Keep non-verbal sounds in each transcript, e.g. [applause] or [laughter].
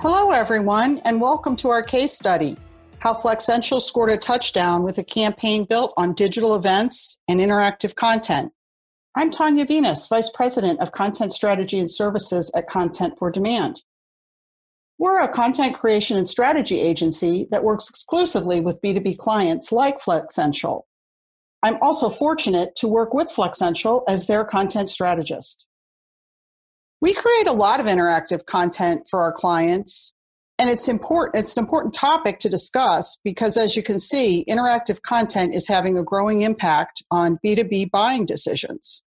Hello, everyone, and welcome to our case study How Flexential scored a touchdown with a campaign built on digital events and interactive content. I'm Tonya Vinas, Vice President of Content Strategy and Services at Content4Demand. We're a content creation and strategy agency that works exclusively with B2B clients like Flexential. I'm also fortunate to work with Flexential as their content strategist. We create a lot of interactive content for our clients, and it's important it's an important topic to discuss because as you can see, interactive content is having a growing impact on B2B buying decisions.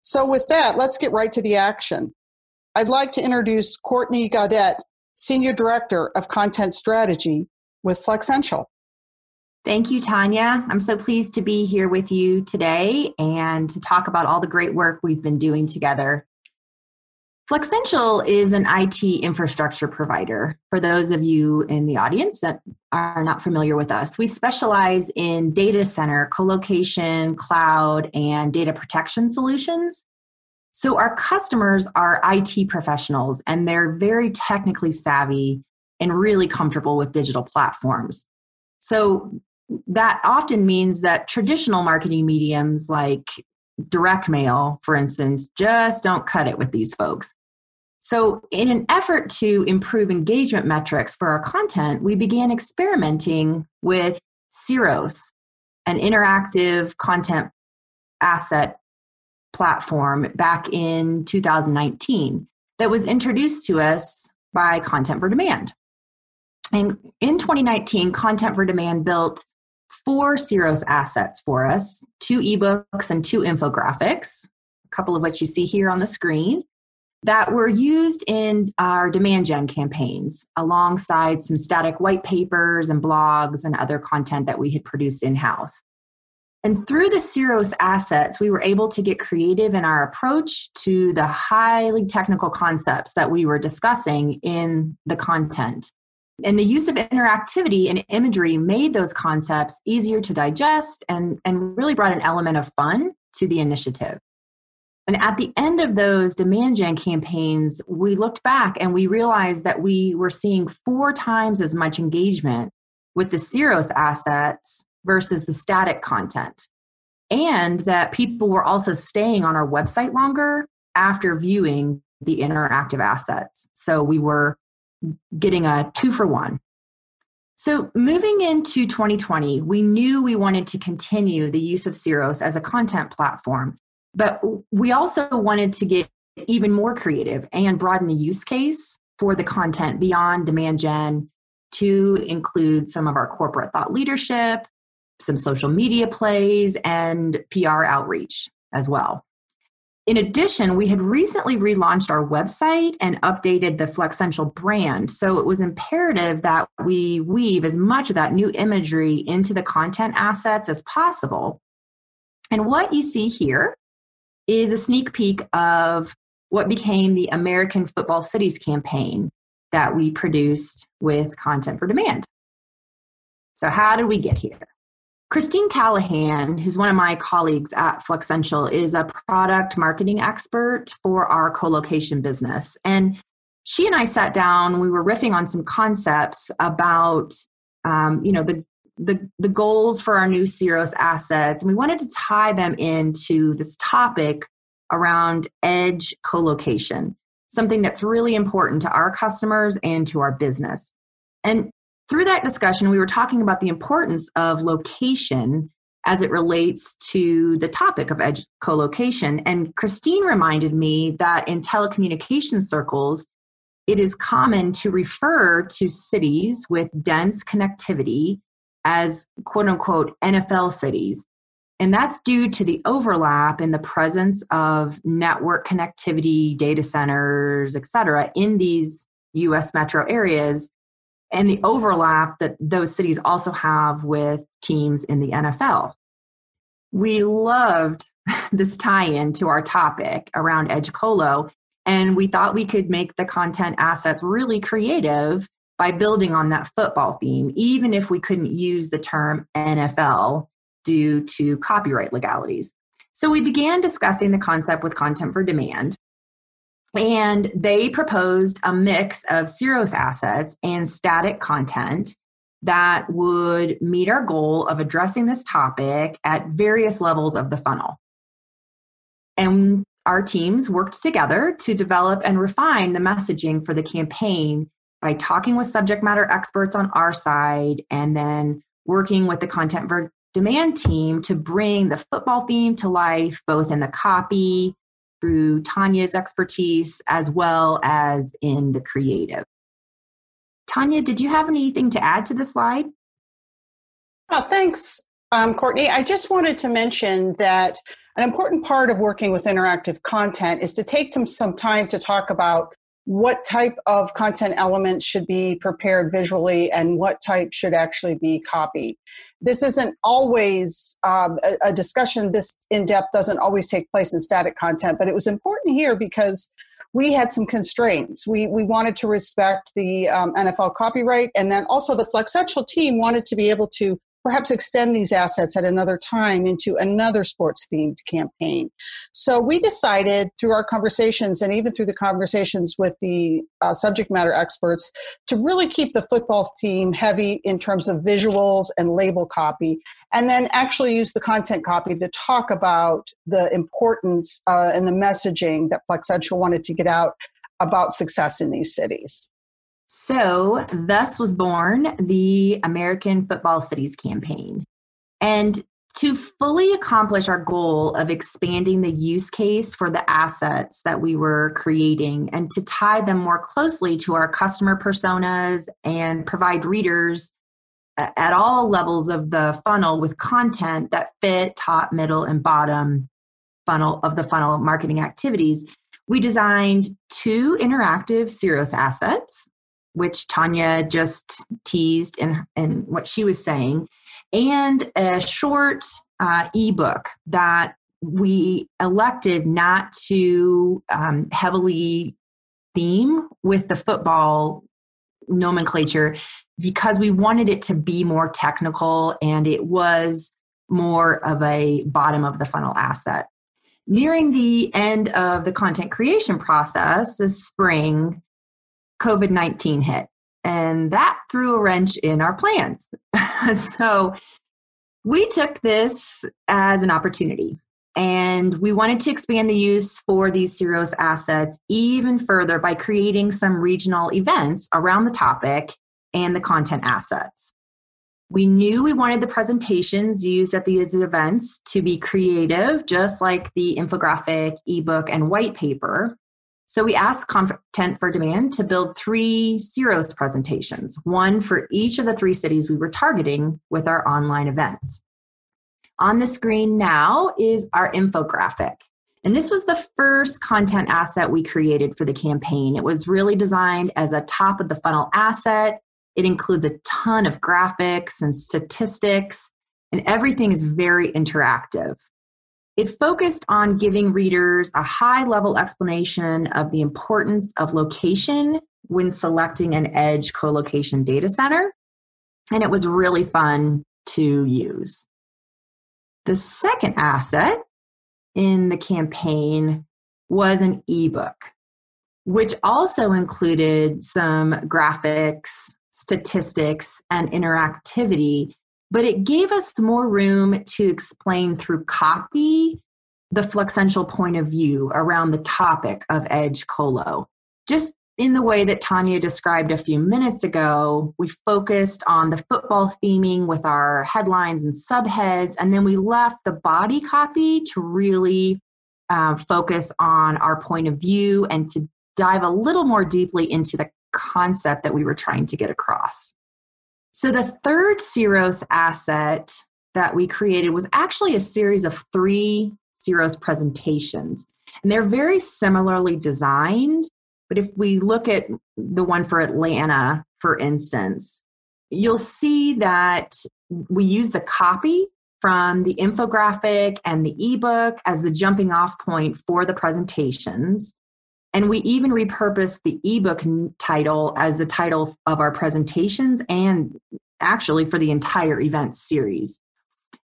So with that, let's get right to the action. I'd like to introduce Courtney Gaudet, Senior Director of Content Strategy with Flexential. Thank you, Tonya. I'm so pleased to be here with you today and to talk about all the great work we've been doing together Flexential is an IT infrastructure provider. For those of you in the audience that are not familiar with us, we specialize in data center, colocation, cloud, and data protection solutions. So, our customers are IT professionals and they're very technically savvy and really comfortable with digital platforms. So, that often means that traditional marketing mediums like direct mail, for instance, just don't cut it with these folks. So, in an effort to improve engagement metrics for our content, we began experimenting with Ceros, an interactive content asset platform back in 2019 that was introduced to us by Content4Demand. And in 2019, Content4Demand built four Ceros assets for us two ebooks and two infographics, a couple of which you see here on the screen that were used in our demand gen campaigns alongside some static white papers and blogs and other content that we had produced in house. And through the Ceros assets, we were able to get creative in our approach to the highly technical concepts that we were discussing in the content. And the use of interactivity and imagery made those concepts easier to digest and, and really brought an element of fun to the initiative. And at the end of those demand gen campaigns, we looked back and we realized that we were seeing four times as much engagement with the Ceros assets versus the static content. And that people were also staying on our website longer after viewing the interactive assets. So we were getting a two for one. So, moving into 2020, we knew we wanted to continue the use of Ceros as a content platform but we also wanted to get even more creative and broaden the use case for the content beyond demand gen to include some of our corporate thought leadership, some social media plays, and PR outreach as well. In addition, we had recently relaunched our website and updated the Flexential brand. So it was imperative that we weave as much of that new imagery into the content assets as possible. And what you see here is a sneak peek of what became the American Football Cities campaign that we produced with Content4Demand. So, how did we get here? Christine Callahan, who's one of my colleagues at Flexential, is a product marketing expert for our co-location business. And she and I sat down, we were riffing on some concepts about um, you know the the, the goals for our new Ceros assets, and we wanted to tie them into this topic around edge co-location, something that's really important to our customers and to our business. And through that discussion, we were talking about the importance of location as it relates to the topic of edge co-location. And Christine reminded me that in telecommunication circles, it is common to refer to cities with dense connectivity as quote unquote NFL cities. And that's due to the overlap in the presence of network connectivity, data centers, et cetera, in these US metro areas, and the overlap that those cities also have with teams in the NFL. We loved [laughs] this tie in to our topic around Edge Colo, and we thought we could make the content assets really creative by building on that football theme, even if we couldn't use the term NFL due to copyright legalities. So we began discussing the concept with Content4Demand. And they proposed a mix of Ceros assets and static content that would meet our goal of addressing this topic at various levels of the funnel. And our teams worked together to develop and refine the messaging for the campaign by talking with subject matter experts on our side and then working with the content demand team to bring the football theme to life, both in the copy, through Tonya's expertise, as well as in the creative. Tonya, did you have anything to add to the slide? Oh, thanks, um, Courtney. I just wanted to mention that an important part of working with interactive content is to take some time to talk about what type of content elements should be prepared visually and what type should actually be copied. This isn't always um, a, a, discussion this in depth doesn't always take place in static content, but it was important here because we had some constraints. We, we wanted to respect the um, NFL copyright, and then also the Flexential team wanted to be able to perhaps extend these assets at another time into another sports themed campaign. So we decided through our conversations and even through the conversations with the uh, subject matter experts to really keep the football theme heavy in terms of visuals and label copy, and then actually use the content copy to talk about the importance uh, and the messaging that Flexential wanted to get out about success in these cities. So, thus was born the American Football Cities campaign. And to fully accomplish our goal of expanding the use case for the assets that we were creating and to tie them more closely to our customer personas and provide readers uh, at all levels of the funnel with content that fit top, middle, and bottom funnel of the funnel marketing activities, we designed two interactive Ceros assets which Tonya just teased in, in what she was saying, and a short uh, ebook that we elected not to um, heavily theme with the football nomenclature because we wanted it to be more technical and it was more of a bottom of the funnel asset. Nearing the end of the content creation process this spring, COVID 19 hit. And that threw a wrench in our plans. [laughs] so we took this as an opportunity and we wanted to expand the use for these Ceros assets even further by creating some regional events around the topic and the content assets. We knew we wanted the presentations used at these events to be creative, just like the infographic, ebook, and white paper. So we asked Content4Demand to build three Ceros presentations, one for each of the three cities we were targeting with our online events. On the screen now is our infographic. And this was the first content asset we created for the campaign. It was really designed as a top of the funnel asset. It includes a ton of graphics and statistics, and everything is very interactive. It focused on giving readers a high level explanation of the importance of location when selecting an edge co location data center, and it was really fun to use. The second asset in the campaign was an ebook, which also included some graphics, statistics, and interactivity but it gave us more room to explain through copy the flexential point of view around the topic of edge colo. Just in the way that Tonya described a few minutes ago, we focused on the football theming with our headlines and subheads, and then we left the body copy to really uh, focus on our point of view and to dive a little more deeply into the concept that we were trying to get across. So the third Ceros asset that we created was actually a series of three Ceros presentations. And they're very similarly designed. But if we look at the one for Atlanta, for instance, you'll see that we use the copy from the infographic and the ebook as the jumping off point for the presentations. And we even repurposed the ebook title as the title of our presentations and actually for the entire event series.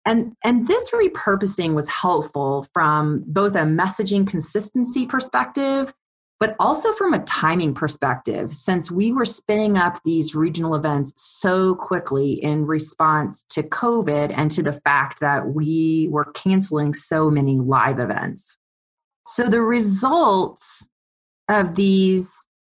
And, and this repurposing was helpful from both a messaging consistency perspective, but also from a timing perspective, since we were spinning up these regional events so quickly in response to COVID and to the fact that we were canceling so many live events. So the results of these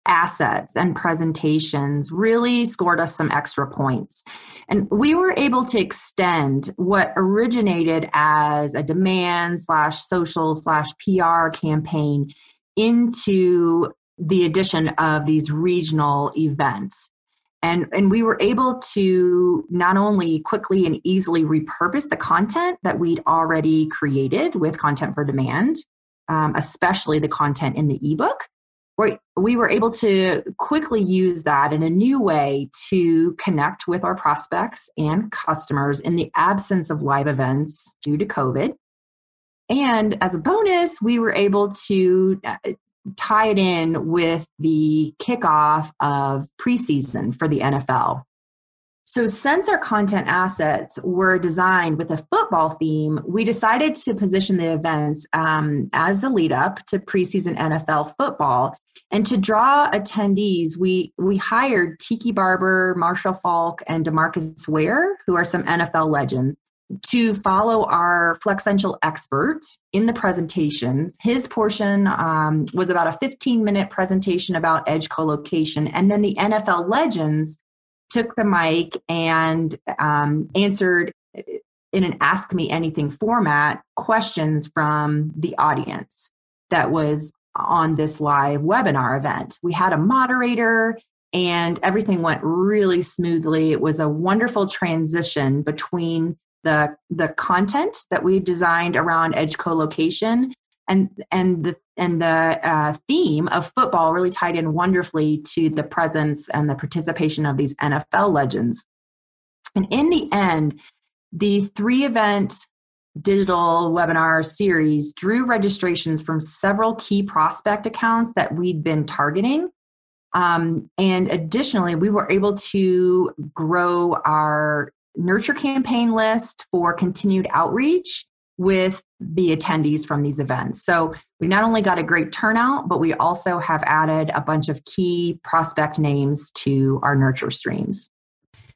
assets and presentations really scored us some extra points. And we were able to extend what originated as a demand slash social slash PR campaign into the addition of these regional events. And, and we were able to not only quickly and easily repurpose the content that we'd already created with Content4Demand, um, especially the content in the ebook, we were able to quickly use that in a new way to connect with our prospects and customers in the absence of live events due to COVID. And as a bonus, we were able to uh, tie it in with the kickoff of preseason for the NFL. So, since our content assets were designed with a football theme, we decided to position the events um, as the lead up to preseason NFL football. And to draw attendees, we, we hired Tiki Barber, Marshall Faulk, and Demarcus Ware, who are some NFL legends, to follow our Flexential expert in the presentations. His portion um, was about a 15 minute presentation about edge colocation. And then the NFL legends took the mic and um, answered in an ask me anything format questions from the audience that was on this live webinar event. We had a moderator and everything went really smoothly. It was a wonderful transition between the the content that we designed around edge co-location and and the and the uh, theme of football really tied in wonderfully to the presence and the participation of these NFL legends. And in the end, the three event digital webinar series drew registrations from several key prospect accounts that we'd been targeting. Um, and additionally, we were able to grow our nurture campaign list for continued outreach with the attendees from these events. So we not only got a great turnout, but we also have added a bunch of key prospect names to our nurture streams.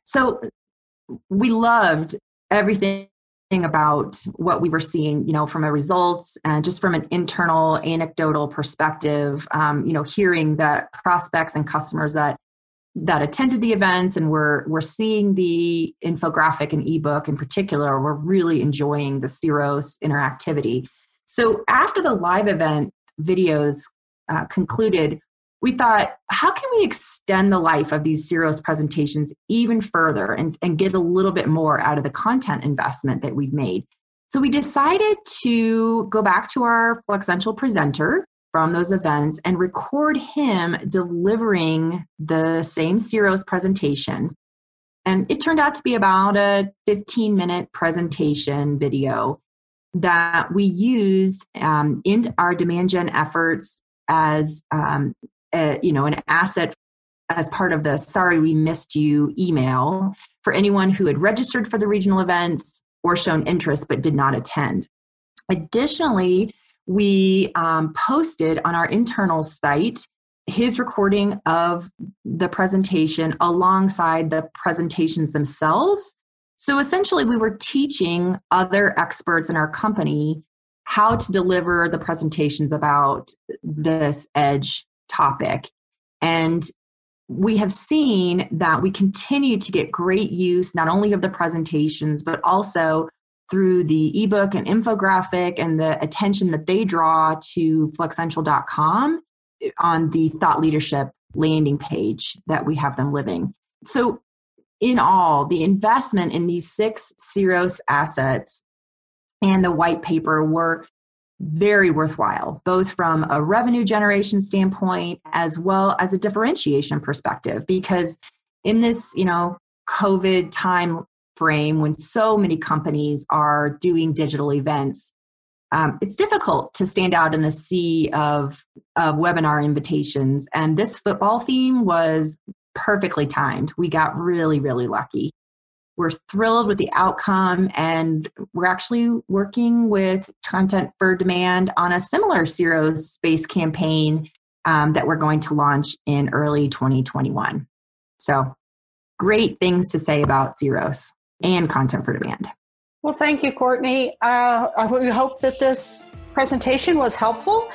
So we loved everything about what we were seeing you know from a results and just from an internal anecdotal perspective um, you know hearing that prospects and customers that that attended the events and were were seeing the infographic and ebook in particular were really enjoying the Ceros interactivity. So after the live event videos uh, concluded, we thought, how can we extend the life of these Ceros presentations even further and, and get a little bit more out of the content investment that we've made? So we decided to go back to our Flexential presenter from those events and record him delivering the same Ceros presentation. And it turned out to be about a 15 minute presentation video that we used um, in our demand gen efforts as um, a, you know an asset as part of the sorry we missed you email for anyone who had registered for the regional events or shown interest but did not attend additionally we um, posted on our internal site his recording of the presentation alongside the presentations themselves. So essentially, we were teaching other experts in our company how to deliver the presentations about this edge topic. And we have seen that we continue to get great use not only of the presentations, but also through the ebook and infographic and the attention that they draw to flexential.com uh, on the thought leadership landing page that we have them living. So in all, the investment in these six Ceros assets and the white paper were very worthwhile, both from a revenue generation standpoint as well as a differentiation perspective. Because in this, you know, COVID time frame when so many companies are doing digital events, um, it's difficult to stand out in the sea of, of webinar invitations. And this football theme was perfectly timed. We got really, really lucky. We're thrilled with the outcome, and we're actually working with Content4Demand on a similar Ceros space campaign um, that we're going to launch in early 2021. So, great things to say about Ceros and Content4Demand. Well, thank you, Courtney. Uh, I hope that this presentation was helpful.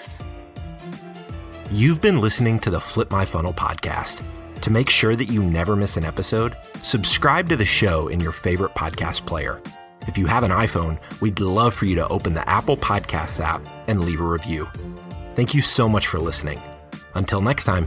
You've been listening to the Flip My Funnel podcast. To make sure that you never miss an episode, subscribe to the show in your favorite podcast player. If you have an iPhone, we'd love for you to open the Apple Podcasts app and leave a review. Thank you so much for listening. Until next time.